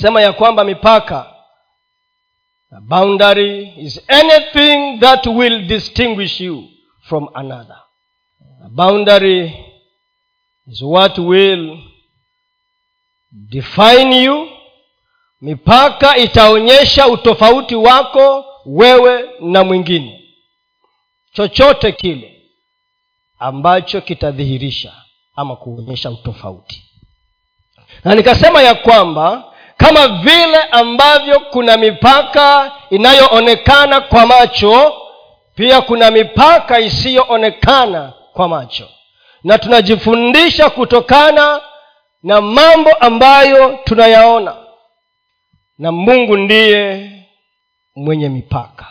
sema ya kwamba mipaka a boundary is anything that will distinguish you from another. A boundary is what will define you. Mipaka itaonyesha utofauti wako wewe na mwingine. Chochote kile ambacho kitadhihirisha ama kuonyesha utofauti. Na nikasema ya kwamba kama vile ambavyo kuna mipaka inayoonekana kwa macho pia kuna mipaka isiyoonekana kwa macho. Na tunajifundisha kutokana na mambo ambayo tunayaona. Na mungu ndiye mwenye mipaka.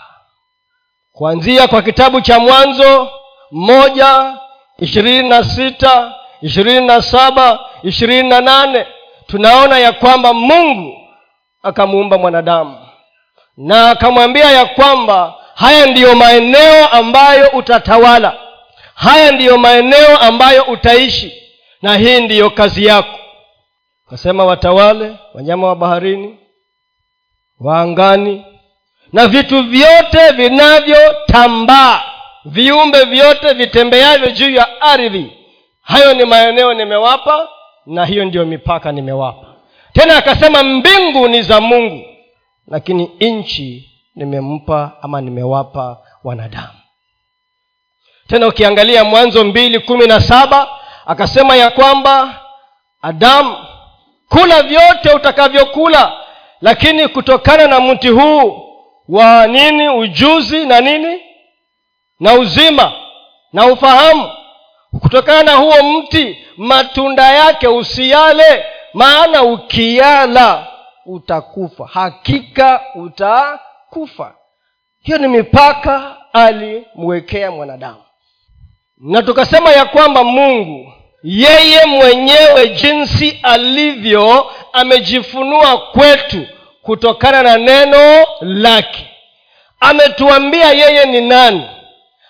Kuanzia kwa kitabu cha mwanzo moja ishirini na sita ishirini na saba ishirini na nane tunaona ya kwamba mungu akamuumba mwanadamu. Na akamwambia ya kwamba haya ndiyo maeneo ambayo utatawala. Haya ndiyo maeneo ambayo utaishi. Na hii ndiyo kazi yako. Kasema watawale wanyama wa baharini waangani na vitu vyote vinavyotambaa. Viumbe vyote vitembeavyo juu ya ardhi. Hayo ni maeneo nimewapa na hiyo ndiyo mipaka nimewapa. Tena akasema mbingu ni za mungu lakini nchi nimempa ama nimewapa wanadamu. Tena ukiangalia mwanzo mbili kumi na saba akasema ya kwamba adamu kula vyote utakavyokula lakini kutokana na mti huu wa nini ujuzi na nini na uzima na ufahamu kutokana na huo mti matunda yake usiyale maana ukiyala utakufa. Hakika utakufa. Hiyo ni mipaka alimwekea mwanadamu. Na tukasema ya kwamba mungu yeye mwenyewe jinsi alivyo amejifunua kwetu kutokana na neno lake. Ametuambia yeye ni nani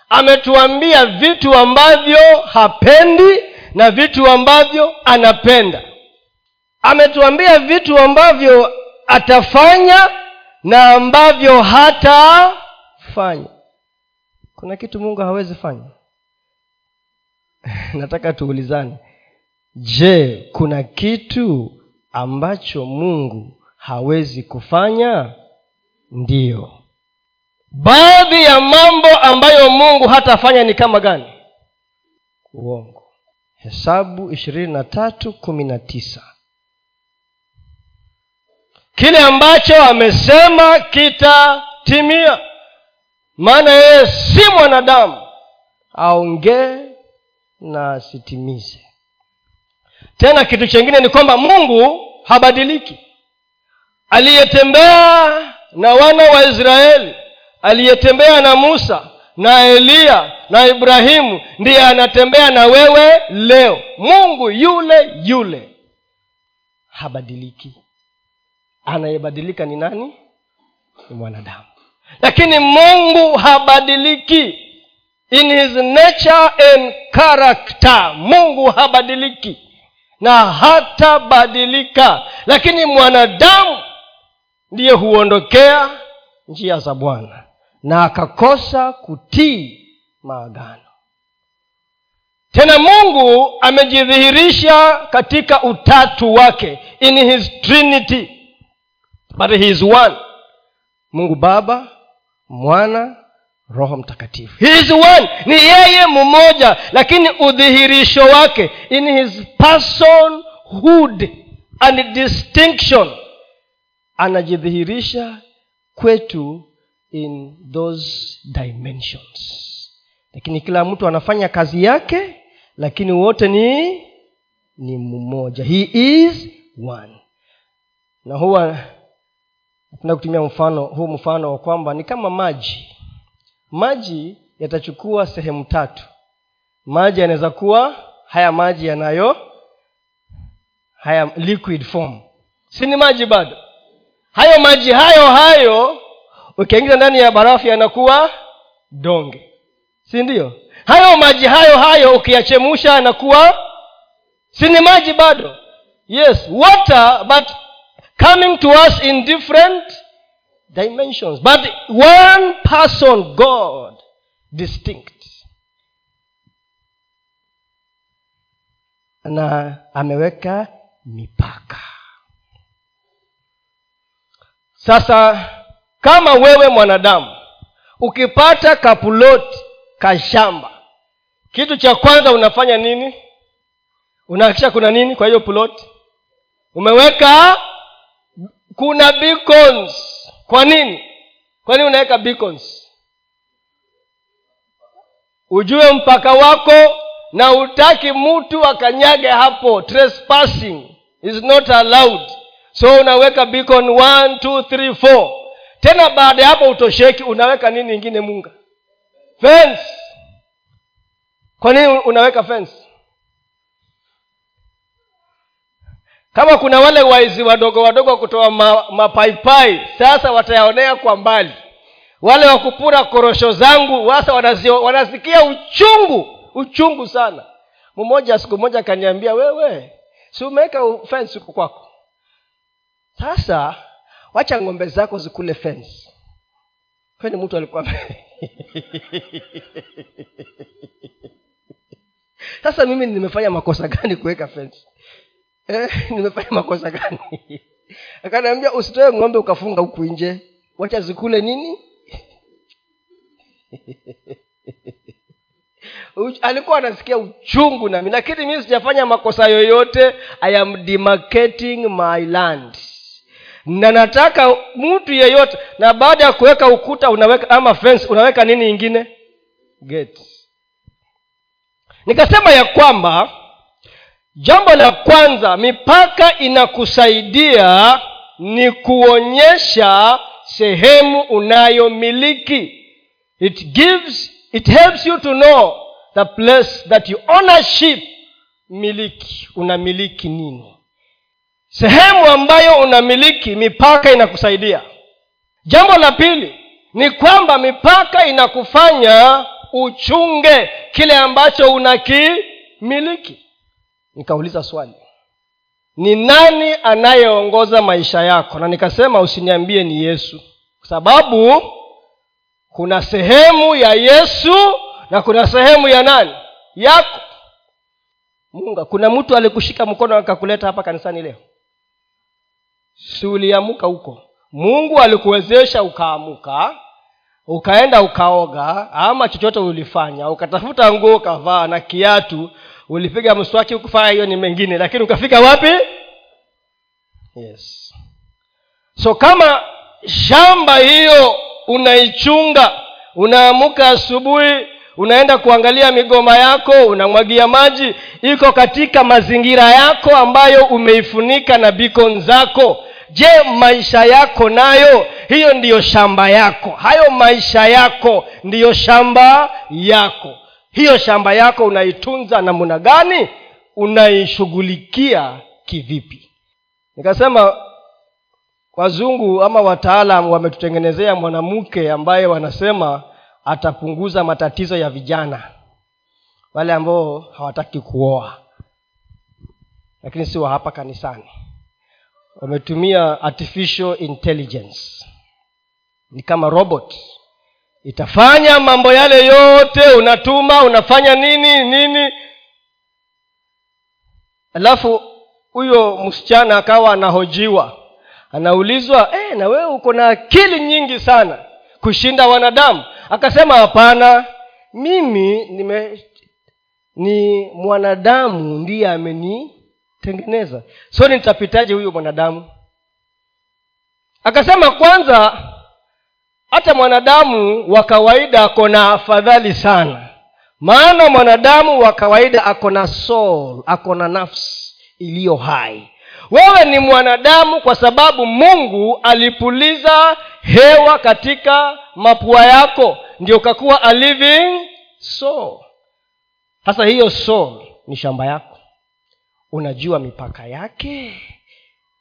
ametuambia vitu ambavyo hapendi na vitu ambavyo anapenda. Ametuambia vitu ambavyo atafanya na ambavyo hatafanya. Kuna kitu mungu hawezi fanya? Nataka tuulizane. Je kuna kitu ambacho mungu hawezi kufanya? Ndiyo baadhi ya mambo ambayo mungu hatafanya ni kama gani? Uongo. Hesabu ishirini na tatu kumi na tisa. Kile ambacho amesema kitatimia. Maana yeye si mwanadamu. Aongee na asitimize. Tena kitu chengine ni kwamba mungu habadiliki. Aliyetembea na wana wa israeli aliyetembea na musa na eliya na ibrahimu ndiye anatembea na wewe leo. Mungu yule yule. Habadiliki. Anayebadilika ni nani? Ni mwanadamu. Lakini mungu habadiliki. In his nature and character mungu habadiliki. Na hatabadilika. Lakini mwanadamu ndiye huondokea njia za bwana na akakosa kutii maagano. Tena mungu amejidhihirisha katika utatu wake in his trinity but he is one. Mungu baba mwana roho mtakatifu. He is one. Ni yeye mmoja lakini udhihirisho wake in his personhood and distinction anajidhihirisha kwetu in those dimensions. Lakini kila mtu anafanya kazi yake lakini wote ni ni mmoja. He is one. Na huwa napenda kutumia mfano huu mfano wa kwamba ni kama maji. Maji yatachukua sehemu tatu. Maji yanaweza kuwa haya maji yanayo haya liquid form. Si ni maji bado? Hayo maji hayo hayo ukiingiza ndani ya barafu yanakuwa donge. Si ndio? Hayo maji hayo hayo ukiyachemusha yanakuwa si ni maji bado? Yes water but coming to us in different dimensions. But one person god distinct. Na ameweka mipaka. Sasa kama wewe mwanadamu ukipata kapuloti kashamba kitu cha kwanza unafanya nini? Unahakikisha kuna nini kwa hiyo ploti? Umeweka kuna beacons. Kwa nini? Kwa nini unaweka beacons? Ujue mpaka wako na utaki mtu akanyage hapo. Trespassing is not allowed. So unaweka beacon one two three four tena baada ya hapo utosheki unaweka nini ingine munga? Fence. Kwa nini unaweka fence? Kama kuna wale waizi wadogo wadogo kutoa mapaipai ma sasa watayaonea kwa mbali. Wale wakupura korosho zangu wasa wanasikia uchungu uchungu sana. Mmoja siku moja akaniambia wewe si umeweka fence huko kwako? Sasa wacha ng'ombe zako zikule fence. Kwani mtu alikuwa sasa mimi nimefanya makosa gani kuweka fence? Eh, nimefanya makosa gani? Akaniambia usitoe ng'ombe ukafunga huku nje. Wacha zikule nini? Alikuwa anasikia uchungu nami lakini mimi sijafanya makosa yoyote. I am demarcating my land na nataka mtu yeyote na baada ya kuweka ukuta unaweka ama fence unaweka nini ingine gate. Nikasema ya kwamba jambo la kwanza mipaka inakusaidia ni kuonyesha sehemu unayomiliki. It gives it helps you to know the place that you ownership miliki unamiliki nini sehemu ambayo unamiliki mipaka inakusaidia. Jambo la pili ni kwamba mipaka inakufanya uchunge kile ambacho unakimiliki. Nikauliza swali. Ni nani anayeongoza maisha yako? Na nikasema usiniambie ni yesu. Kwa sababu kuna sehemu ya yesu na kuna sehemu ya nani? Yako. Munga kuna mtu alikushika mkono akakuleta hapa kanisani leo si uliamuka huko mungu alikuwezesha ukaamuka ukaenda ukaoga ama chochote ulifanya ukatafuta nguo ukavaa na kiatu ulipiga mswaki ukufanya hiyo ni mengine lakini ukafika wapi? Yes. So kama shamba hiyo unaichunga unaamuka asubuhi unaenda kuangalia migoma yako unamwagia maji iko katika mazingira yako ambayo umeifunika na bikon zako je maisha yako nayo? Hiyo ndiyo shamba yako. Hayo maisha yako ndiyo shamba yako. Hiyo shamba yako unaitunza namna gani? Unaishughulikia kivipi? Nikasema wazungu ama wataalam wametutengenezea mwanamke ambaye wanasema atapunguza matatizo ya vijana. Wale ambao hawataki kuoa. Lakini si wa hapa kanisani wametumia artificial intelligence. Ni kama robot. Itafanya mambo yale yote unatuma unafanya nini nini. Alafu huyo msichana akawa anahojiwa. Anaulizwa e, na wewe uko na akili nyingi sana kushinda wanadamu. Akasema hapana mimi nime ni mwanadamu ndiye amenitengeneza so nitapitaje huyo mwanadamu? Akasema kwanza hata mwanadamu wa kawaida ako na afadhali sana. Maana mwanadamu wa kawaida ako na soul ako na nafsi iliyo hai. Wewe ni mwanadamu kwa sababu mungu alipuliza hewa katika mapua yako ndio ukakuwa a living soul. Sasa hiyo soul ni shamba yako unajua mipaka yake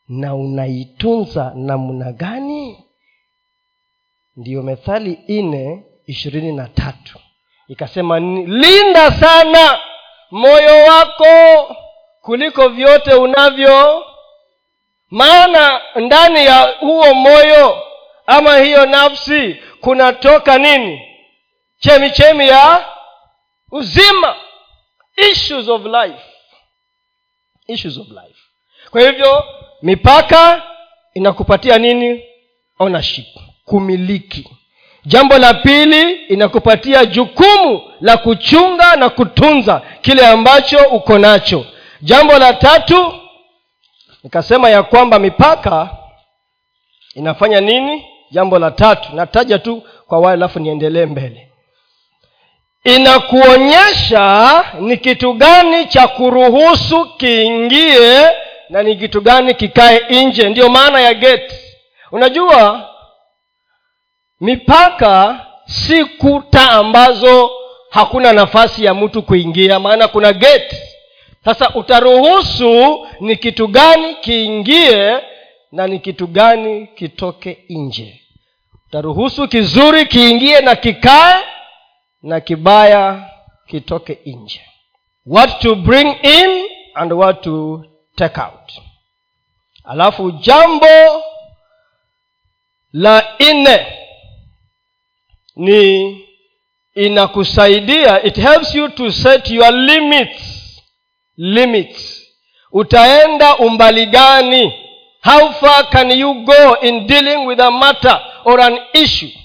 na unaitunza namna gani? Ndiyo methali nne ishirini na tatu. Ikasema linda sana moyo wako kuliko vyote unavyo maana ndani ya huo moyo ama hiyo nafsi kunatoka nini? Chemichemi ya uzima issues of life issues of life. Kwa hivyo mipaka inakupatia nini? Ownership kumiliki. Jambo la pili inakupatia jukumu la kuchunga na kutunza kile ambacho uko nacho. Jambo la tatu nikasema ya kwamba mipaka inafanya nini? Jambo la tatu nataja tu kwa wale alafu niendelee mbele inakuonyesha ni kitu gani cha kuruhusu kiingie na ni kitu gani kikae nje. Ndiyo maana ya geti unajua mipaka si kuta ambazo hakuna nafasi ya mtu kuingia maana kuna geti sasa utaruhusu ni kitu gani kiingie na ni kitu gani kitoke nje. Utaruhusu kizuri kiingie na kikae na kibaya kitoke nje. What to bring in and what to take out. Alafu jambo la nne ni inakusaidia. It helps you to set your limits. Limits. Utaenda umbali gani? How far can you go in dealing with a matter or an issue?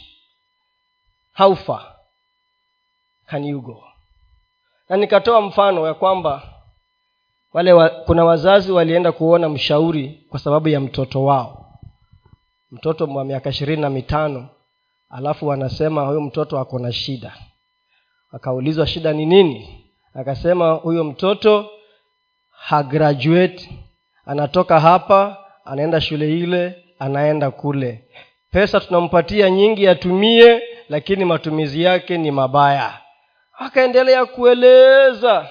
How far can you go na nikatoa mfano ya kwamba wale wa, kuna wazazi walienda kuona mshauri kwa sababu ya mtoto wao. Mtoto wa miaka ishirini na mitano alafu wanasema huyu mtoto ako na shida. Akaulizwa shida ni nini? Akasema huyo mtoto hagraduate anatoka hapa anaenda shule ile anaenda kule. Pesa tunampatia nyingi atumie lakini matumizi yake ni mabaya akaendelea kueleza.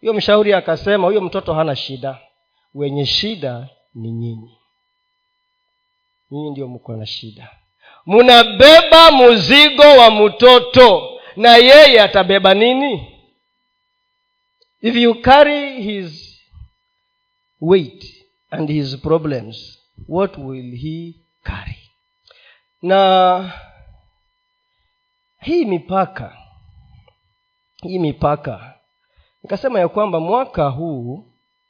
Huyo mshauri akasema huyo mtoto hana shida. Wenye shida ni nyinyi. Nyinyi ndio mko na shida. Mnabeba mzigo wa mtoto na yeye atabeba nini? If you carry his weight and his problems what will he carry? Na hii mipaka hii mipaka. Nikasema ya kwamba mwaka huu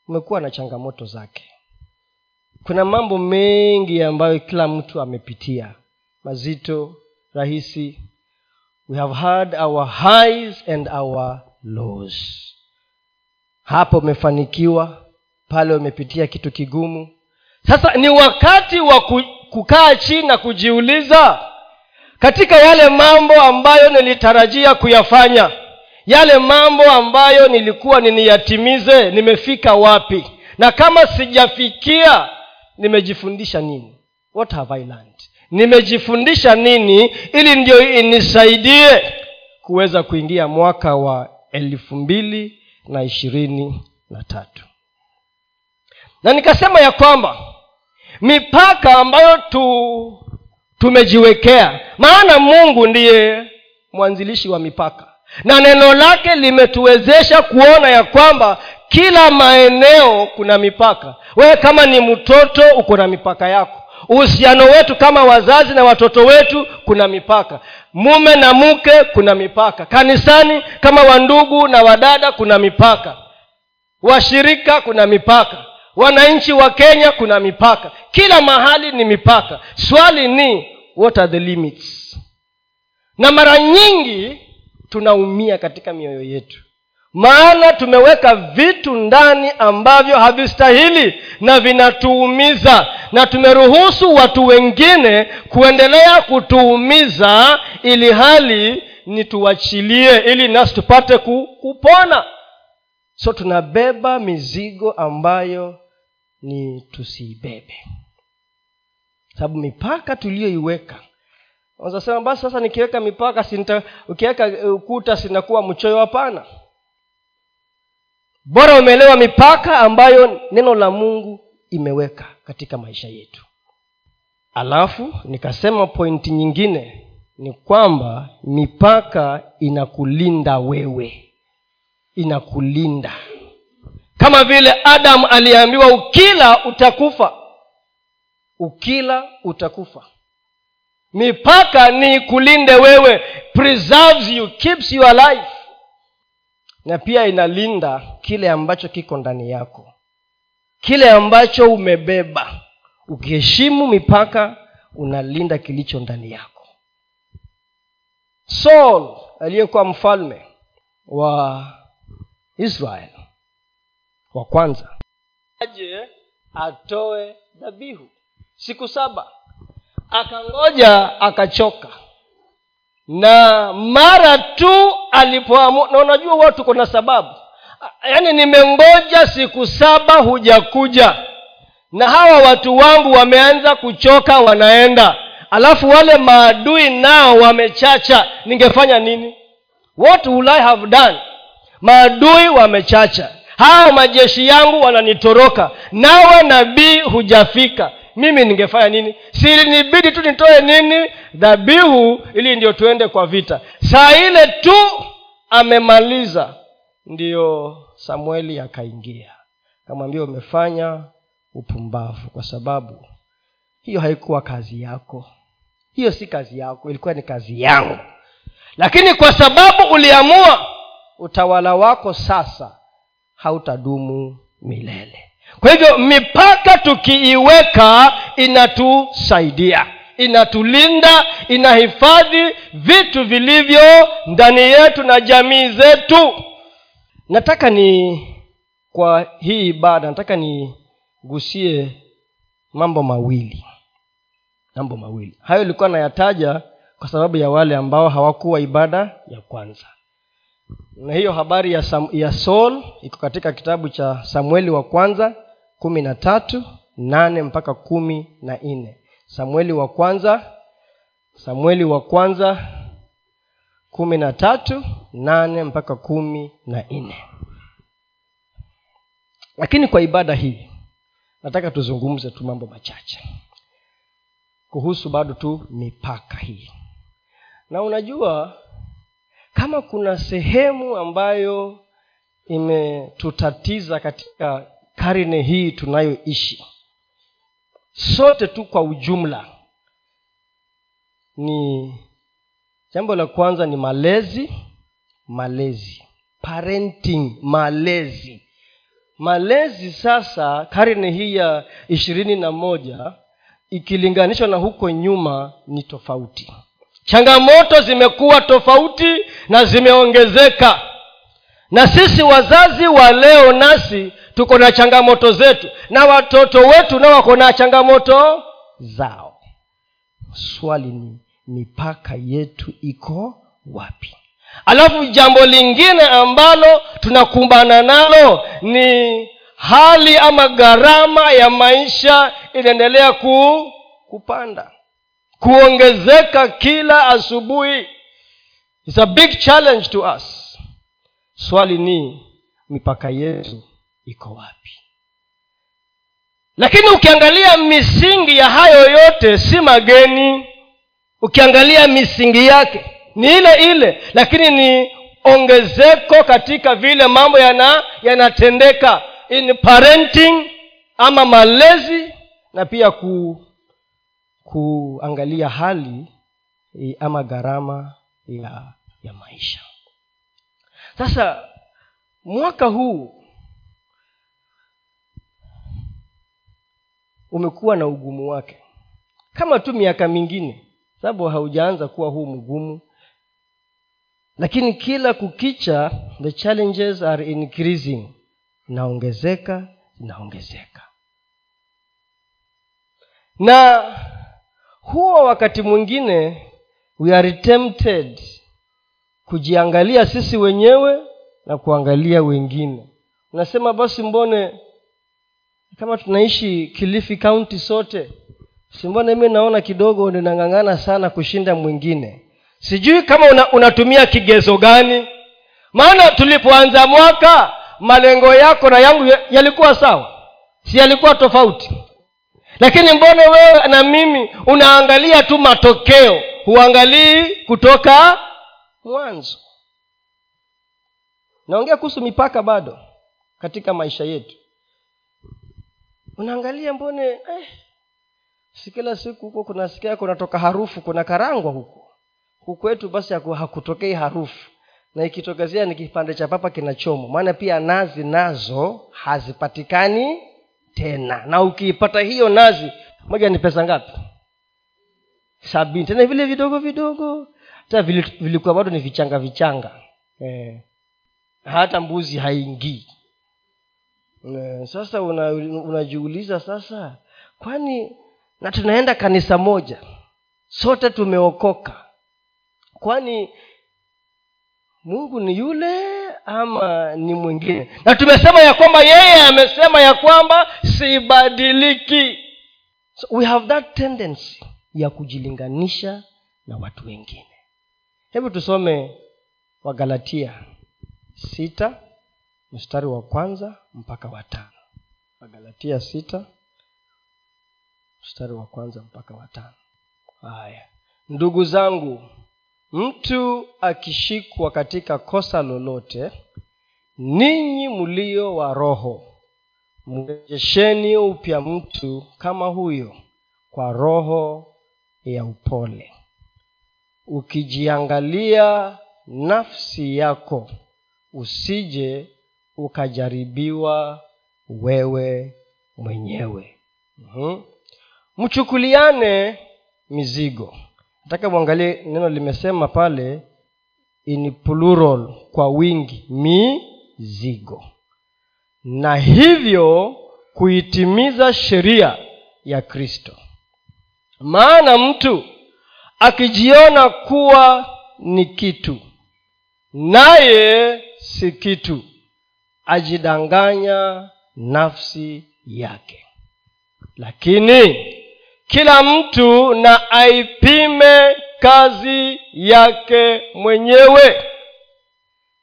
umekuwa na changamoto zake. Kuna mambo mengi ambayo kila mtu amepitia. Mazito rahisi. We have had our highs and our lows. Hapo umefanikiwa pale umepitia kitu kigumu. Sasa ni wakati wa kukaa chini na kujiuliza katika yale mambo ambayo nilitarajia kuyafanya yale mambo ambayo nilikuwa niniyatimize nimefika wapi? Na kama sijafikia nimejifundisha nini? What have I learned? Nimejifundisha nini ili ndio inisaidie kuweza kuingia mwaka wa elfu mbili na ishirini na tatu. Na nikasema ya kwamba mipaka ambayo tu tumejiwekea maana mungu ndiye mwanzilishi wa mipaka na neno lake limetuwezesha kuona ya kwamba kila maeneo kuna mipaka. Wewe kama ni mtoto uko na mipaka yako. Uhusiano wetu kama wazazi na watoto wetu kuna mipaka. Mume na mke kuna mipaka. Kanisani kama wandugu na wadada kuna mipaka. Washirika kuna mipaka. Wananchi wa kenya kuna mipaka. Kila mahali ni mipaka. Swali ni what are the limits? Na mara nyingi tunaumia katika mioyo yetu. Maana tumeweka vitu ndani ambavyo havistahili na vinatuumiza. Na tumeruhusu watu wengine kuendelea kutuumiza ili hali ni tuachilie ili nasi tupate kupona. So tunabeba mizigo ambayo ni tusiibebe sababu mipaka tuliyoiweka unazasema basi sasa nikiweka mipaka sinta ukiweka ukuta sinakuwa mchoyo hapana. Bora umeelewa mipaka ambayo neno la mungu imeweka katika maisha yetu. Alafu nikasema pointi nyingine ni kwamba mipaka inakulinda wewe. Inakulinda. Kama vile adamu aliambiwa ukila utakufa. Ukila utakufa mipaka ni kulinde wewe preserves you keeps you alive na pia inalinda kile ambacho kiko ndani yako. Kile ambacho umebeba. Ukiheshimu mipaka unalinda kilicho ndani yako. Saul aliyekuwa mfalme wa israel wa kwanza aje atoe dhabihu. Siku saba akangoja akachoka. Na mara tu alipoamua na unajua watu kuna sababu. Yaani nimengoja siku saba hujakuja. Na hawa watu wangu wameanza kuchoka wanaenda. Alafu wale maadui nao wamechacha ningefanya nini? What will i have done? Maadui wamechacha. Hawa majeshi yangu wananitoroka. Nawe nabii hujafika mimi ningefanya nini? Silinibidi tu nitoe nini? Dhabihu ili ndio tuende kwa vita. Saa ile tu amemaliza ndiyo samueli akaingia. Akamwambia umefanya upumbavu kwa sababu hiyo haikuwa kazi yako. Hiyo si kazi yako ilikuwa ni kazi yangu. Lakini kwa sababu uliamua utawala wako sasa hautadumu milele kwa hivyo mipaka tukiiweka inatusaidia inatulinda inahifadhi vitu vilivyo ndani yetu na jamii zetu. Nataka ni kwa hii ibada nataka nigusie mambo mawili mambo mawili. Hayo ilikuwa nayataja kwa sababu ya wale ambao hawakuwa ibada ya kwanza na hiyo habari ya, Sam, ya saul iko katika kitabu cha samueli wa kwanza kumi na tatu nane mpaka kumi na nne. Samueli wa kwanza samueli wa kwanza kumi na tatu nane mpaka kumi na nne. Lakini kwa ibada hii nataka tuzungumze tu mambo machache kuhusu bado tu mipaka hii. Na unajua kama kuna sehemu ambayo imetutatiza katika karne hii tunayoishi sote tu kwa ujumla ni jambo la kwanza ni malezi malezi parenting malezi. Malezi sasa karne hii ya ishirini na moja ikilinganishwa na huko nyuma ni tofauti changamoto zimekuwa tofauti na zimeongezeka. Na sisi wazazi wa leo nasi tuko na changamoto zetu. Na watoto wetu nao wako na changamoto zao. Swali ni mipaka yetu iko wapi? Alafu jambo lingine ambalo tunakumbana nalo ni hali ama gharama ya maisha inaendelea ku, kupanda kuongezeka kila asubuhi It's a big challenge to us. Swali ni mipaka yetu iko wapi? Lakini ukiangalia misingi ya hayo yote si mageni. Ukiangalia misingi yake ni ile ile lakini ni ongezeko katika vile mambo yana yanatendeka in parenting ama malezi na pia ku kuangalia hali ama gharama ya ya maisha. Sasa mwaka huu umekuwa na ugumu wake. Kama tu miaka mingine sababu haujaanza kuwa huu mgumu. Lakini kila kukicha the challenges are increasing. Inaongezeka inaongezeka na huwa wakati mwingine we are tempted kujiangalia sisi wenyewe na kuangalia wengine. Unasema basi mbone kama tunaishi kilifi kaunti sote simbona mi naona kidogo ninang'ang'ana sana kushinda mwingine? Sijui kama una, unatumia kigezo gani? Maana tulipoanza mwaka malengo yako na yangu yalikuwa sawa? Si yalikuwa tofauti lakini mbona wewe na mimi unaangalia tu matokeo? Huangalii kutoka mwanzo. Naongea kuhusu mipaka bado katika maisha yetu. Unaangalia mbone eh, si kila siku huko kunasikia kunatoka harufu kuna karangwa huko. Hukwetu basi hakutokei harufu. Na ikitokezea ni kipande cha papa kinachomwa maana pia nazi nazo hazipatikani tena. Na ukiipata hiyo nazi moja ni pesa ngapi? Sabini. Tena vile vidogo vidogo. Hata vilikuwa bado ni vichanga vichanga. Eh. hata mbuzi haingii. Eh. sasa unajiuliza una sasa kwani na tunaenda kanisa moja? Sote tumeokoka. Kwani mungu ni yule ama ni mwingine? Na tumesema ya kwamba yeye amesema ya kwamba sibadiliki. So we have that tendency ya kujilinganisha na watu wengine. Hebu tusome wagalatia sita mstari wa kwanza mpaka watano wagalatia sita mstari wa kwanza mpaka watano haya. Ndugu zangu mtu akishikwa katika kosa lolote ninyi mlio wa roho mrejesheni upya mtu kama huyo kwa roho ya upole. Ukijiangalia nafsi yako usije ukajaribiwa wewe mwenyewe. Mm-hmm. mchukuliane mizigo nataka mwangalie neno limesema pale in plural kwa wingi mizigo. Na hivyo kuitimiza sheria ya kristo. Maana mtu akijiona kuwa ni kitu naye si kitu ajidanganya nafsi yake. Lakini kila mtu na aipime kazi yake mwenyewe.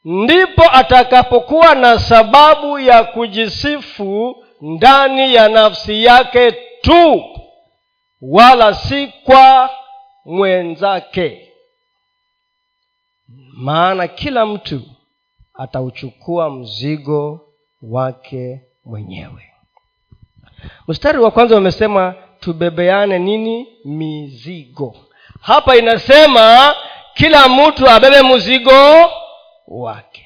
Ndipo atakapokuwa na sababu ya kujisifu ndani ya nafsi yake tu wala si kwa mwenzake. Maana kila mtu atauchukua mzigo wake mwenyewe. Mstari wa kwanza umesema tubebeane nini? Mizigo. Hapa inasema kila mtu abebe mzigo wake.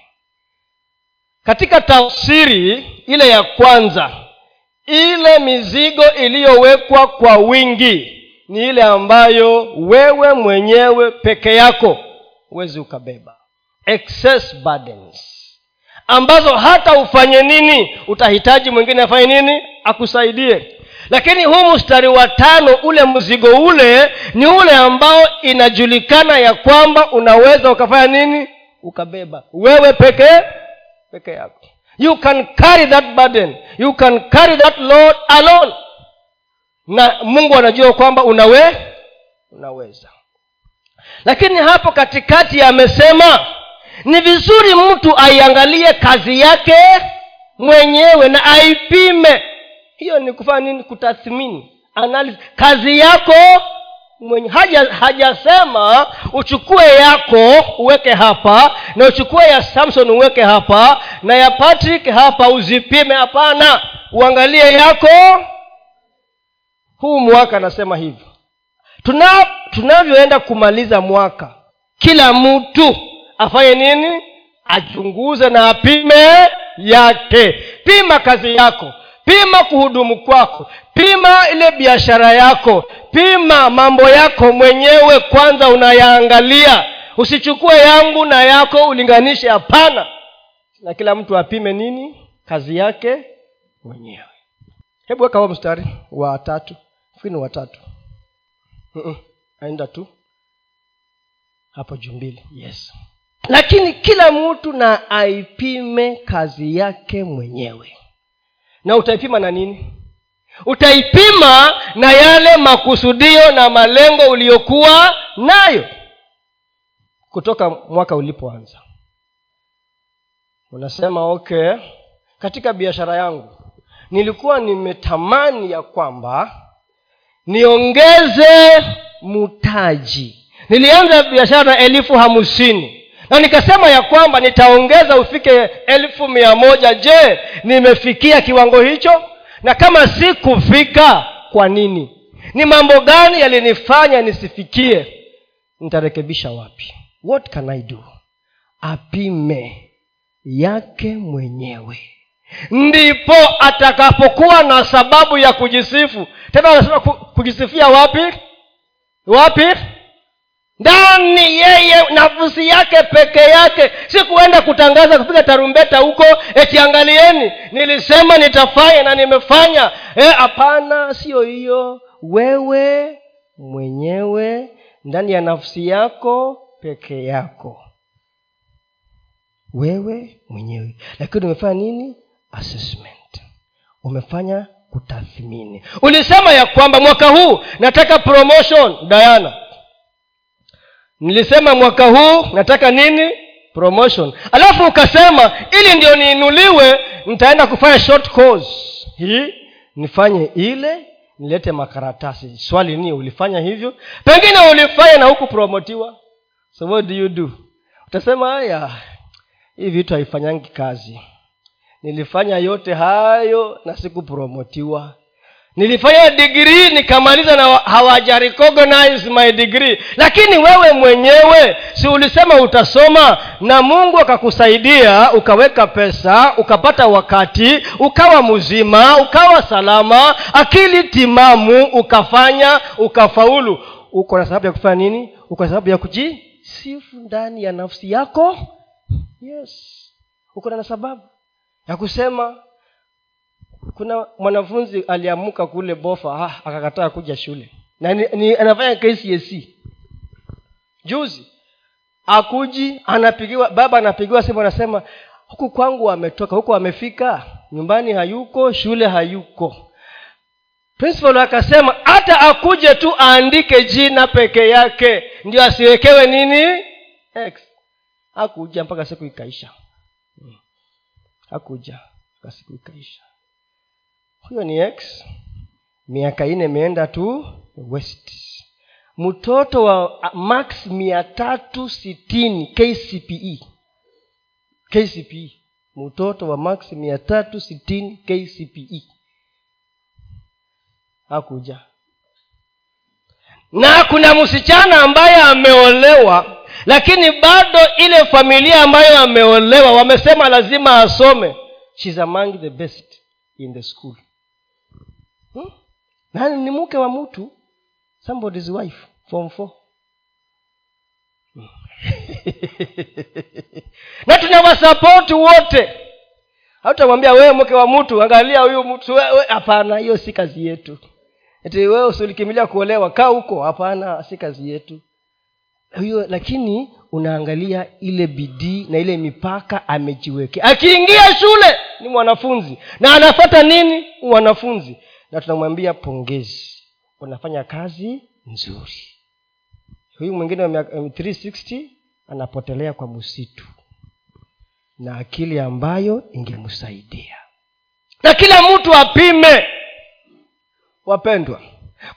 Katika tafsiri ile ya kwanza ile mizigo iliyowekwa kwa wingi ni ile ambayo wewe mwenyewe peke yako huwezi ukabeba. Excess burdens. Ambazo hata ufanye nini utahitaji mwingine afanye nini? Akusaidie lakini huu mstari wa tano ule mzigo ule ni ule ambao inajulikana ya kwamba unaweza ukafanya nini? Ukabeba. Wewe pekee peke yako. You can carry that burden. You can carry that load alone. Na mungu anajua kwamba unawe unaweza. Lakini hapo katikati amesema ni vizuri mtu aiangalie kazi yake mwenyewe na aipime hiyo ni kufanya nini? Kutathmini analysis kazi yako mwenye haja hajasema uchukue yako uweke hapa na uchukue ya samson uweke hapa na ya patrick hapa uzipime. Hapana. Uangalie yako. Huu mwaka anasema hivyo. Tuna, tunavyoenda kumaliza mwaka kila mtu afanye nini? Achunguze na apime yake. Pima kazi yako pima kuhudumu kwako. Pima ile biashara yako. Pima mambo yako mwenyewe kwanza unayaangalia. Usichukue yangu na yako ulinganishe. Hapana. Na kila mtu apime nini? Kazi yake mwenyewe. Hebu weka huo mstari wa tatu. Fikiri wa tatu. Aenda tu. Hapo juu mbili. Yes. Lakini kila mtu na aipime kazi yake mwenyewe na utaipima na nini? Utaipima na yale makusudio na malengo uliyokuwa nayo kutoka mwaka ulipoanza. Unasema okay katika biashara yangu nilikuwa nimetamani ya kwamba niongeze mutaji nilianza biashara elfu hamsini na nikasema ya kwamba nitaongeza ufike elfu mia moja. Je nimefikia kiwango hicho? Na kama si kufika kwa nini? Ni mambo gani yalinifanya nisifikie? Nitarekebisha wapi? What can i do? Apime yake mwenyewe. Ndipo atakapokuwa na sababu ya kujisifu. Tena anasema kujisifia wapi? Wapi ndani yeye nafsi yake peke yake. Si kuenda kutangaza kupiga tarumbeta huko etiangalieni nilisema nitafanya na nimefanya. Hapana e, siyo hiyo. Wewe mwenyewe ndani ya nafsi yako peke yako. Wewe mwenyewe. Lakini umefanya nini? Assessment. Umefanya kutathmini. Ulisema ya kwamba mwaka huu nataka promotion diana nilisema mwaka huu nataka nini? Promotion. Alafu ukasema ili ndio niinuliwe nitaenda kufanya short course. Hii nifanye ile nilete makaratasi. Swali ni ulifanya hivyo? Pengine ulifanya na huku promotiwa so what do you do? Utasema haya hii vitu haifanyangi kazi. Nilifanya yote hayo na sikupromotiwa nilifanya digrii nikamaliza na hawajarecognize my degree. Lakini wewe mwenyewe si ulisema utasoma? Na mungu akakusaidia ukaweka pesa ukapata wakati ukawa mzima ukawa salama akili timamu ukafanya ukafaulu. Uko na sababu ya kufanya nini? Uko na sababu ya kujisifu ndani ya nafsi yako? Yes. Uko na sababu ya kusema kuna mwanafunzi aliamuka kule bofa ah, akakataa kuja shule. Na ni, ni anafanya kcse juzi akuji anapigiwa baba anapigiwa simu anasema huku kwangu ametoka huku amefika nyumbani hayuko shule hayuko. Principal akasema hata akuje tu aandike jina peke yake ndio asiwekewe nini? X. Akuja mpaka siku ikaisha. Akuja hakuja mpaka siku ikaisha huyo ni x miaka ine imeenda tu west. Mtoto wa max mia tatu sitini kcpe kcpe mtoto wa max mia tatu sitini kcpe hakuja. Na kuna msichana ambaye ameolewa lakini bado ile familia ambayo ameolewa wamesema lazima asome. Shes among the best in the school hmm? nani ni mke wa mtu somebody's wife form four. Hmm. na tunawasapoti wote. Hautamwambia wewe mke wa mtu angalia huyu mtu hapana hiyo si kazi yetu. Eti wewe usilikimilia kuolewa kaa huko hapana si kazi yetu. Hiyo lakini unaangalia ile bidii na ile mipaka amejiwekea. Akiingia shule ni mwanafunzi. Na anafata nini? Mwanafunzi na tunamwambia pongezi. Unafanya kazi nzuri. Huyu mwingine wa 360 anapotelea kwa msitu. Na akili ambayo ingemsaidia. Na kila mtu apime. Wapendwa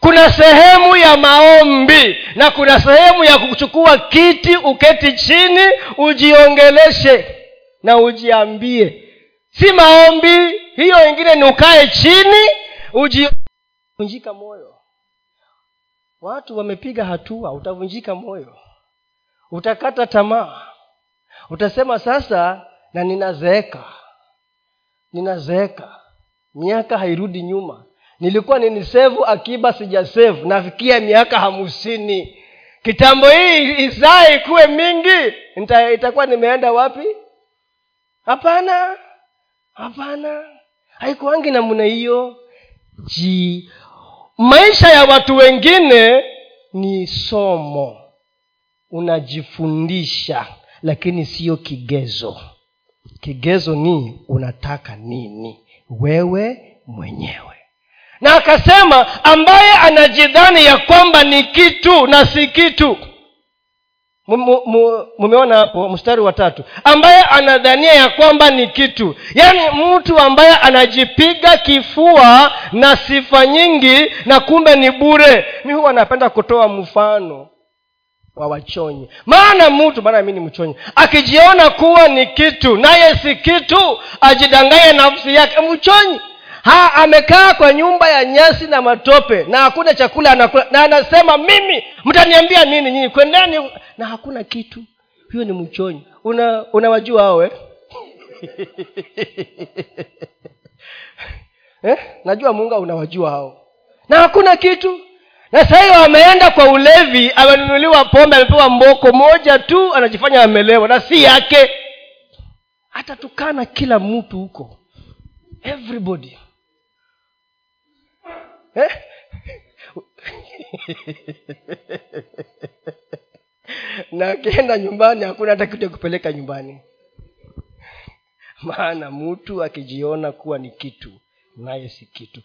kuna sehemu ya maombi na kuna sehemu ya kuchukua kiti uketi chini ujiongeleshe na ujiambie. Si maombi hiyo ingine ni ukae chini ujivunjika moyo. Watu wamepiga hatua utavunjika moyo. Utakata tamaa. Utasema sasa na ninazeeka. Ninazeeka. Miaka hairudi nyuma. Nilikuwa ninisevu akiba sijasevu nafikia miaka hamsini. Kitambo hii isaa ikuwe mingi. Nita, itakuwa nimeenda wapi? Hapana. Hapana. Haikuangi namna hiyo ji. Maisha ya watu wengine ni somo. Unajifundisha lakini siyo kigezo. Kigezo ni unataka nini? Wewe mwenyewe. Na akasema ambaye anajidhani ya kwamba ni kitu na si kitu mumeona hapo mstari wa tatu. Ambaye anadhania ya kwamba ni kitu. Yaani mtu ambaye anajipiga kifua na sifa nyingi na kumbe ni bure. Mi huwa napenda kutoa mfano wa wachonyi. Maana mtu maana mi ni mchonyi. Akijiona kuwa ni kitu naye si kitu ajidanganye nafsi yake. Mchonyi ha amekaa kwa nyumba ya nyasi na matope na hakuna chakula anakula. Na anasema mimi mtaniambia nini nyinyi? Kwendeni. Na hakuna kitu. Huyo ni mchonyi. Una unawajua hao eh? eh? najua munga unawajua hao. Na hakuna kitu. Na sahii ameenda kwa ulevi amenunuliwa pombe amepewa mboko moja tu anajifanya amelewa na si yake. Atatukana kila mtu huko. Everybody eh? na akienda nyumbani hakuna hata kitu ya kupeleka nyumbani. Maana mtu akijiona kuwa ni kitu naye si kitu.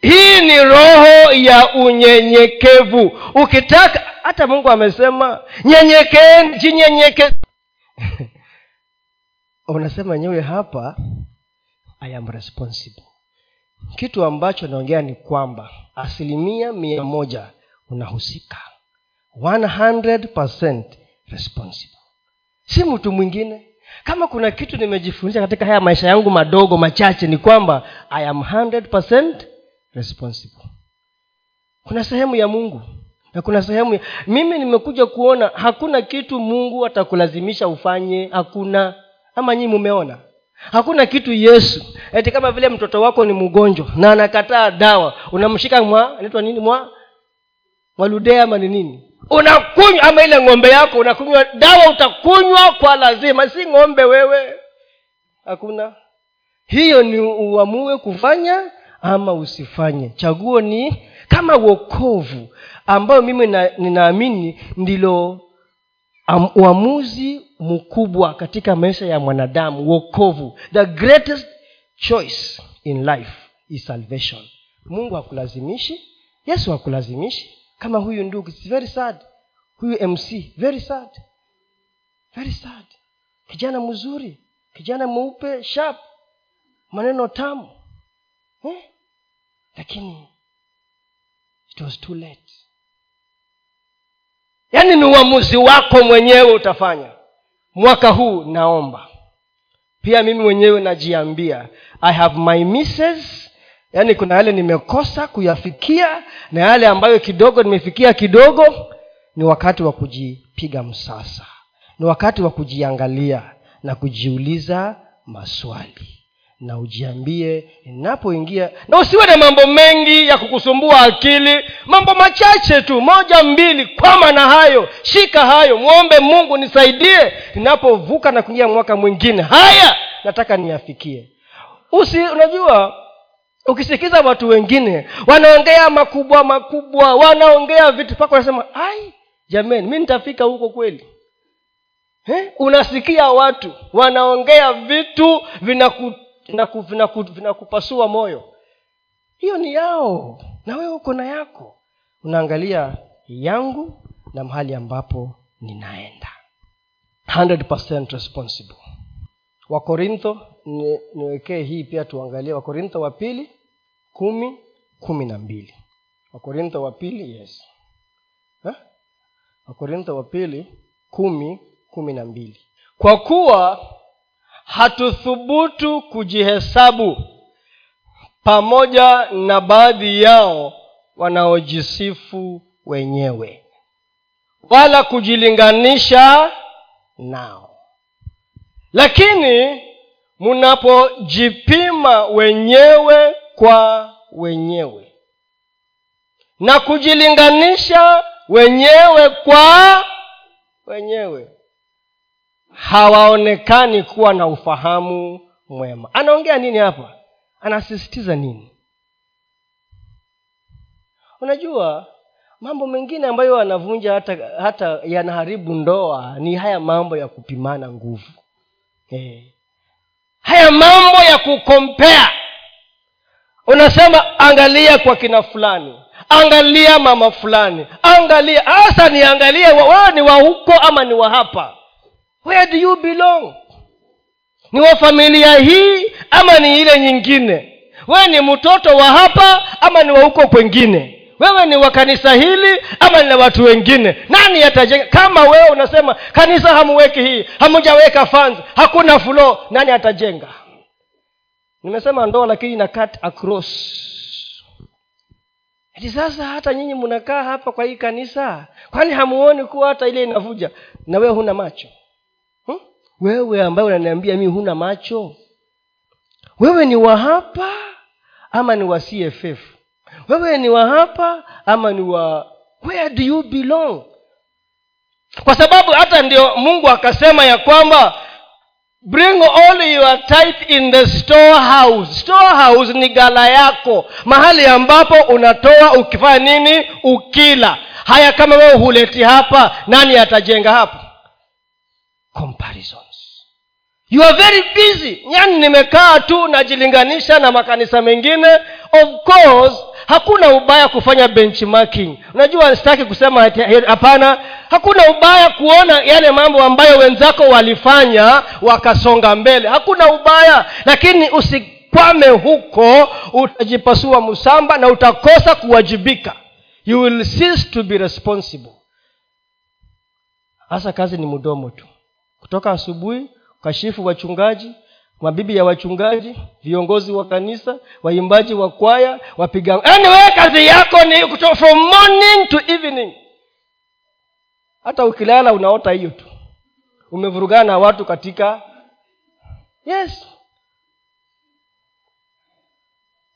Hii ni roho ya unyenyekevu. Ukitaka hata mungu amesema nyenyekeni jinyenyeke. Unasema nyewe hapa i am responsible kitu ambacho naongea ni kwamba asilimia mia moja unahusika. 100 responsible. Si mtu mwingine. Kama kuna kitu nimejifundisha katika haya maisha yangu madogo machache ni kwamba i am 100 responsible. Kuna sehemu ya mungu na kuna sehemu ya... mimi nimekuja kuona hakuna kitu mungu atakulazimisha ufanye hakuna. Ama nyii mumeona hakuna kitu yesu. Eti kama vile mtoto wako ni mgonjwa na anakataa dawa unamshika mwa anaitwa nini mwa? Mwaludea ama ni nini? Unakunywa ama ile ng'ombe yako unakunywa dawa utakunywa kwa lazima. Si ng'ombe wewe. Hakuna. Hiyo ni uamue kufanya ama usifanye. Chaguo ni kama uokovu ambayo mimi na, ninaamini ndilo uamuzi mkubwa katika maisha ya mwanadamu wokovu. The greatest choice in life is salvation. Mungu hakulazimishi yesu hakulazimishi. Kama huyu ndugu It's very sad. Huyu mc very sad. Very sad. Kijana mzuri kijana mweupe sharp. Maneno tamu. Eh? it was too late yaani ni uamuzi wako mwenyewe utafanya. Mwaka huu naomba. Pia mimi mwenyewe najiambia i have my misses. Yaani kuna yale nimekosa kuyafikia na yale ambayo kidogo nimefikia kidogo ni wakati wa kujipiga msasa. Ni wakati wa kujiangalia na kujiuliza maswali na ujiambie ninapoingia na usiwe na mambo mengi ya kukusumbua akili. Mambo machache tu moja mbili kwama na hayo. Shika hayo mwombe mungu nisaidie. Ninapovuka na kuingia mwaka mwingine. Haya nataka niyafikie. Usi unajua ukisikiza watu wengine wanaongea makubwa makubwa wanaongea vitu pako wanasema ai jamani mi nitafika huko kweli. He? unasikia watu wanaongea vitu vinaku vinakupasua moyo. Hiyo ni yao. Na wewe uko na yako. Unaangalia yangu na mahali ambapo ninaenda. 100% responsible. Wakorintho niwekee hii pia tuangalie. Wakorintho wa pili kumi kumi na mbili. Wakorintho wa pili yes. Ha? wakorintho wa pili kumi kumi na mbili. Kwa kuwa hatuthubutu kujihesabu pamoja na baadhi yao wanaojisifu wenyewe wala kujilinganisha nao. Lakini mnapojipima wenyewe kwa wenyewe na kujilinganisha wenyewe kwa wenyewe hawaonekani kuwa na ufahamu mwema. Anaongea nini hapa? Anasisitiza nini? Unajua mambo mengine ambayo yanavunja hata hata yanaharibu ndoa ni haya mambo ya kupimana nguvu. Hey. haya mambo ya kukompea. Unasema angalia kwa kina fulani. Angalia mama fulani. Angalia hasa niangalie wewe ni wa huko ama ni wa hapa where do you belong? Ni wa familia hii ama ni ile nyingine? Wewe ni mtoto wa hapa ama ni wa huko kwengine wewe ni wa kanisa hili ama ni la watu wengine? Nani atajenga? Kama wewe unasema kanisa hamuweki hii hamujaweka fans hakuna fulo nani atajenga? Nimesema ndoa lakini ina cut across. Ati sasa hata nyinyi mnakaa hapa kwa hii kanisa kwani hamuoni kuwa hata ile inavuja? Na wewe huna macho? Wewe ambaye unaniambia mii huna macho? Wewe ni wa hapa ama ni wa cff wewe ni wa hapa ama ni wa where do you belong? Kwa sababu hata ndio mungu akasema ya kwamba bring all your tithe in the storehouse. Storehouse ni gala yako mahali ambapo unatoa ukifanya nini? Ukila. Haya kama wewe huleti hapa nani atajenga hapa? Comparisons you are very busy. Yani nimekaa tu najilinganisha na makanisa mengine. Of course hakuna ubaya kufanya benchmarking. Unajua sitaki kusema hapana. Hakuna ubaya kuona yale mambo ambayo wenzako walifanya wakasonga mbele. Hakuna ubaya. Lakini usikwame huko utajipasua msamba na utakosa kuwajibika. You will cease to be responsible. Hasa kazi ni mdomo tu. Kutoka asubuhi ukashifu wachungaji mabibi ya wachungaji viongozi wa kanisa waimbaji wa kwaya wapiga anyway kazi yako ni from morning to evening. Hata ukilala unaota hiyo tu. Umevurugana na watu katika yes.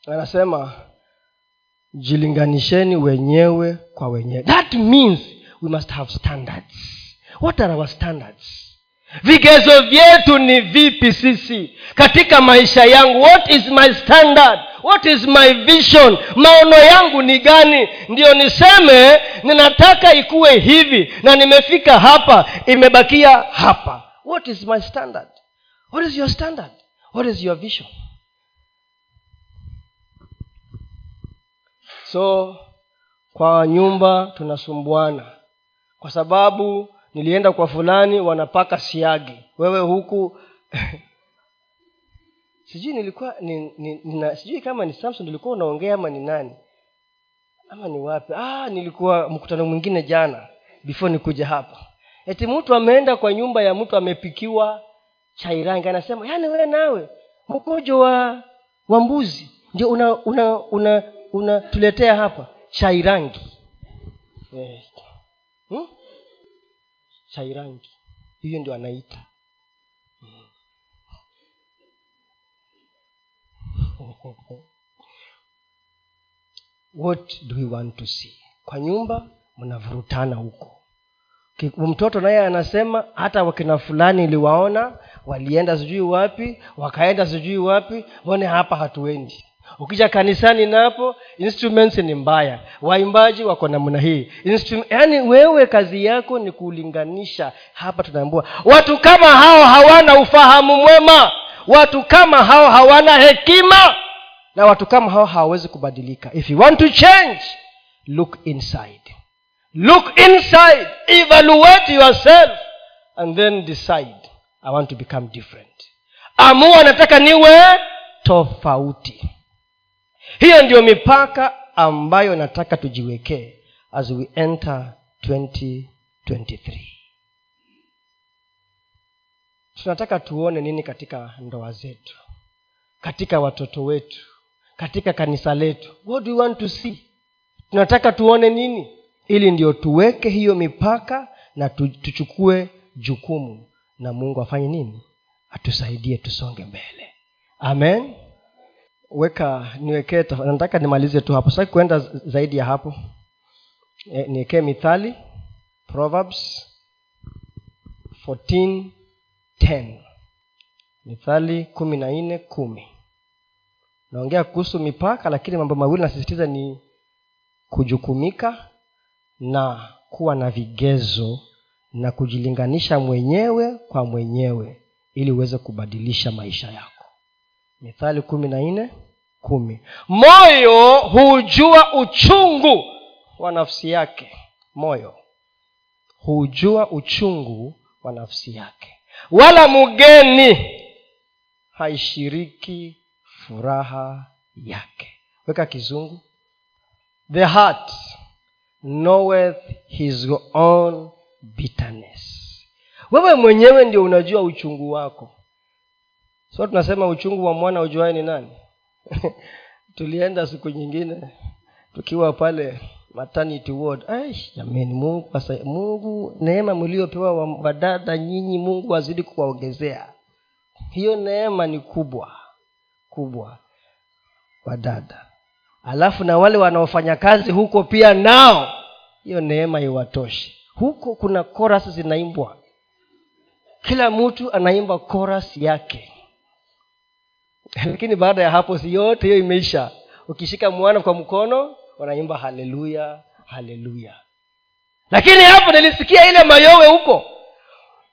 Anasema jilinganisheni wenyewe kwa wenyewe. That means we must have standards. What are our standards vigezo vyetu ni vipi sisi? Katika maisha yangu what is my standard? What is my vision? Maono yangu ni gani? Ndiyo niseme ninataka ikuwe hivi na nimefika hapa imebakia hapa. What is my standard? What is your standard? What is your vision? So kwa nyumba tunasumbuana. Kwa sababu nilienda kwa fulani wanapaka siagi. Wewe huku? Sijui nilikuwa ni, ni, nina, sijui kama ni samson ulikuwa unaongea ama ni nani. Ama ni wapi? Ah nilikuwa mkutano mwingine jana before nikuja hapa. Eti mtu ameenda kwa nyumba ya mtu amepikiwa chairangi anasema yaani wewe nawe mkojo wa wa mbuzi ndio una una una unatuletea hapa chairangi eh. Chairangi. Hiyo ndio anaita. What do we want to see? Kwa nyumba mnavurutana huko. Mtoto naye anasema hata wakina fulani iliwaona walienda sijui wapi wakaenda sijui wapi mbone hapa hatuendi ukija kanisani napo instruments ni mbaya. Waimbaji wako namna hii. Yaani wewe kazi yako ni kulinganisha. Hapa tunaambua watu kama hao hawana ufahamu mwema. Watu kama hao hawana hekima. Na watu kama hao hawawezi kubadilika. If you want to change look inside. Look inside. Evaluate yourself and then decide. I want to become different. Amua nataka niwe tofauti hiyo ndiyo mipaka ambayo nataka tujiwekee as we enter 2023 tunataka tuone nini katika ndoa zetu katika watoto wetu katika kanisa letu. What do you want to see? Tunataka tuone nini? Ili ndio tuweke hiyo mipaka na tuchukue jukumu na mungu afanye nini? Atusaidie tusonge mbele. Amen weka niwekee nataka nimalize tu hapo. Sitaki kuenda zaidi ya hapo. E, niwekee mithali proverbs 14 mithali kumi na nne kumi. Naongea kuhusu mipaka lakini mambo mawili nasisitiza ni kujukumika na kuwa na vigezo na kujilinganisha mwenyewe kwa mwenyewe ili uweze kubadilisha maisha yako mithali kumi na nne kumi. Moyo hujua uchungu wa nafsi yake. Moyo hujua uchungu wa nafsi yake. Wala mgeni haishiriki furaha yake. Weka kizungu. The heart knoweth his own bitterness. Wewe mwenyewe ndio unajua uchungu wako so tunasema uchungu wa mwana ujuae ni nani? Tulienda siku nyingine tukiwa pale maternity ward. Jamani mungu asa, mungu neema mliopewa wadada nyinyi mungu azidi kuwaongezea. Hiyo neema ni kubwa kubwa wadada alafu na wale wanaofanya kazi huko pia nao hiyo neema iwatoshe. Huko kuna koras zinaimbwa. Kila mtu anaimba koras yake lakini baada ya hapo si yote hiyo imeisha. Ukishika mwana kwa mkono wanaimba haleluya haleluya. Lakini hapo nilisikia ile mayowe huko.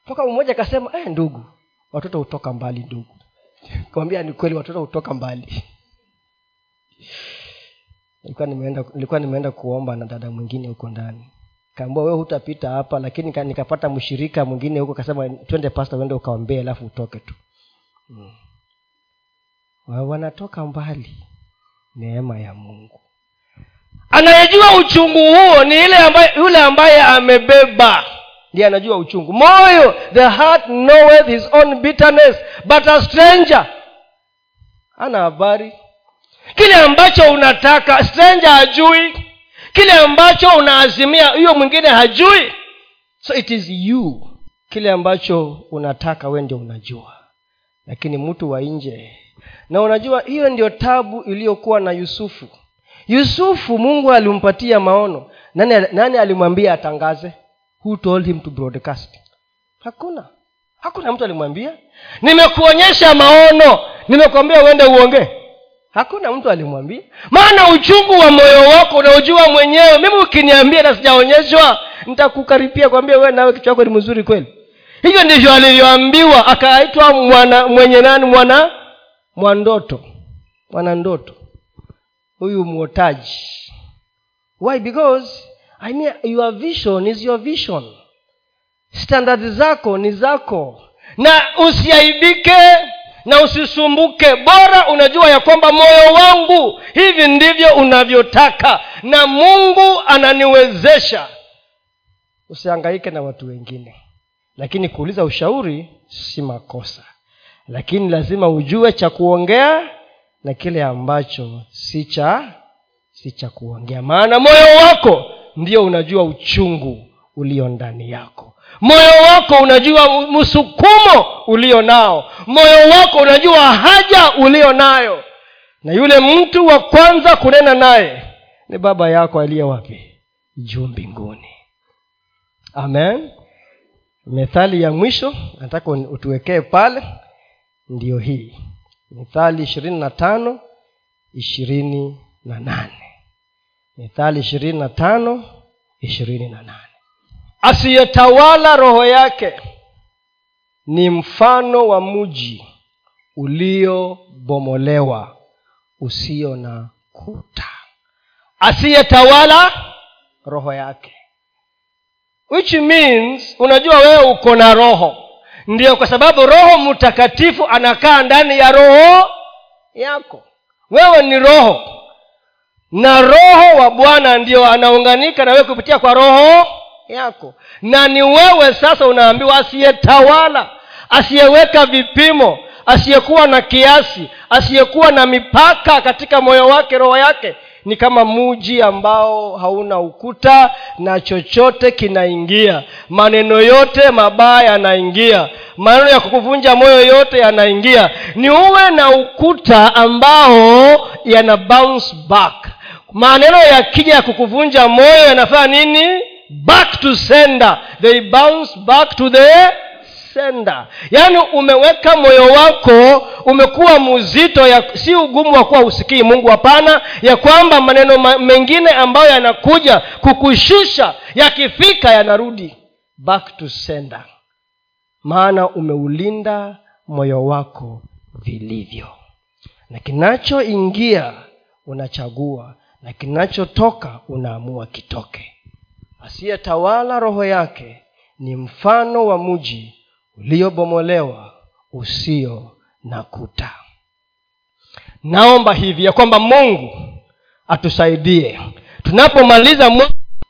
Toka mmoja akasema eh, ndugu watoto hutoka mbali ndugu. Kawambia ni kweli watoto hutoka mbali. Nilikuwa nimeenda nilikuwa nimeenda kuomba na dada mwingine huko ndani. Kaambua wewe hutapita hapa lakini nikapata mshirika mwingine huko kasema twende pasta uende ukaombee alafu utoke tu. Hmm. Wanatoka mbali neema ya mungu. Anayejua uchungu huo ni ile ambaye yule ambaye amebeba. Ndiye anajua uchungu. Moyo the heart knoweth his own bitterness but a stranger ana habari. Kile ambacho unataka stranger hajui. Kile ambacho unaazimia huyo mwingine hajui. So it is you. Kile ambacho unataka we ndio unajua. Lakini mtu wa nje na unajua hiyo ndio tabu iliyokuwa na yusufu. Yusufu mungu alimpatia maono. Nani, nani alimwambia atangaze? Who told him to broadcast? Hakuna. Hakuna mtu alimwambia. Nimekuonyesha maono. Nimekuambia uende uongee hakuna mtu alimwambia. Maana uchungu wa moyo wako unaojua mwenyewe. Mimi ukiniambia na sijaonyeshwa nitakukaripia kwambia wewe nawe kichwa chako ni mzuri kweli. Hivyo ndivyo alivyoambiwa akaitwa mwana mwenye nani? Mwana mwandoto mwanandoto huyu mwotaji why? Because I mean, your vision is your vision. Standardi zako ni zako. Na usiaibike na usisumbuke. Bora unajua ya kwamba moyo wangu hivi ndivyo unavyotaka. Na mungu ananiwezesha. Usiangaike na watu wengine. Lakini kuuliza ushauri si makosa lakini lazima ujue cha kuongea na kile ambacho si cha si cha kuongea. Maana moyo wako ndio unajua uchungu ulio ndani yako. Moyo wako unajua msukumo ulio nao. Moyo wako unajua haja ulio nayo. Na yule mtu wa kwanza kunena naye ni baba yako aliye wapi? Juu mbinguni. Amen. Methali ya mwisho nataka utuwekee pale ndiyo hii. Mithali ishirini na tano ishirini na nane. Mithali ishirini na tano ishirini na nane. Asiyetawala roho yake ni mfano wa mji uliobomolewa usio na kuta. Asiyetawala roho yake which means unajua wewe uko na roho ndiyo kwa sababu roho mtakatifu anakaa ndani ya roho yako. Wewe ni roho. Na roho wa bwana ndio anaunganika na wewe kupitia kwa roho yako. Na ni wewe sasa unaambiwa asiyetawala asiyeweka vipimo asiyekuwa na kiasi asiyekuwa na mipaka katika moyo wake roho yake ni kama muji ambao hauna ukuta na chochote kinaingia. Maneno yote mabaya yanaingia. Maneno ya kukuvunja moyo yote yanaingia. Ni uwe na ukuta ambao yana bounce back. Maneno yakija ya kukuvunja moyo yanafanya nini? Back to sender. They bounce back to the sender. Yaani umeweka moyo wako umekuwa mzito ya si ugumu wa kuwa usikii mungu hapana ya kwamba maneno ma, mengine ambayo yanakuja kukushusha yakifika yanarudi back to sender. Maana umeulinda moyo wako vilivyo. Na kinachoingia unachagua. Na kinachotoka unaamua kitoke. Asiyetawala roho yake ni mfano wa mji uliobomolewa usio na kuta. Naomba hivi ya kwamba mungu atusaidie. Tunapomaliza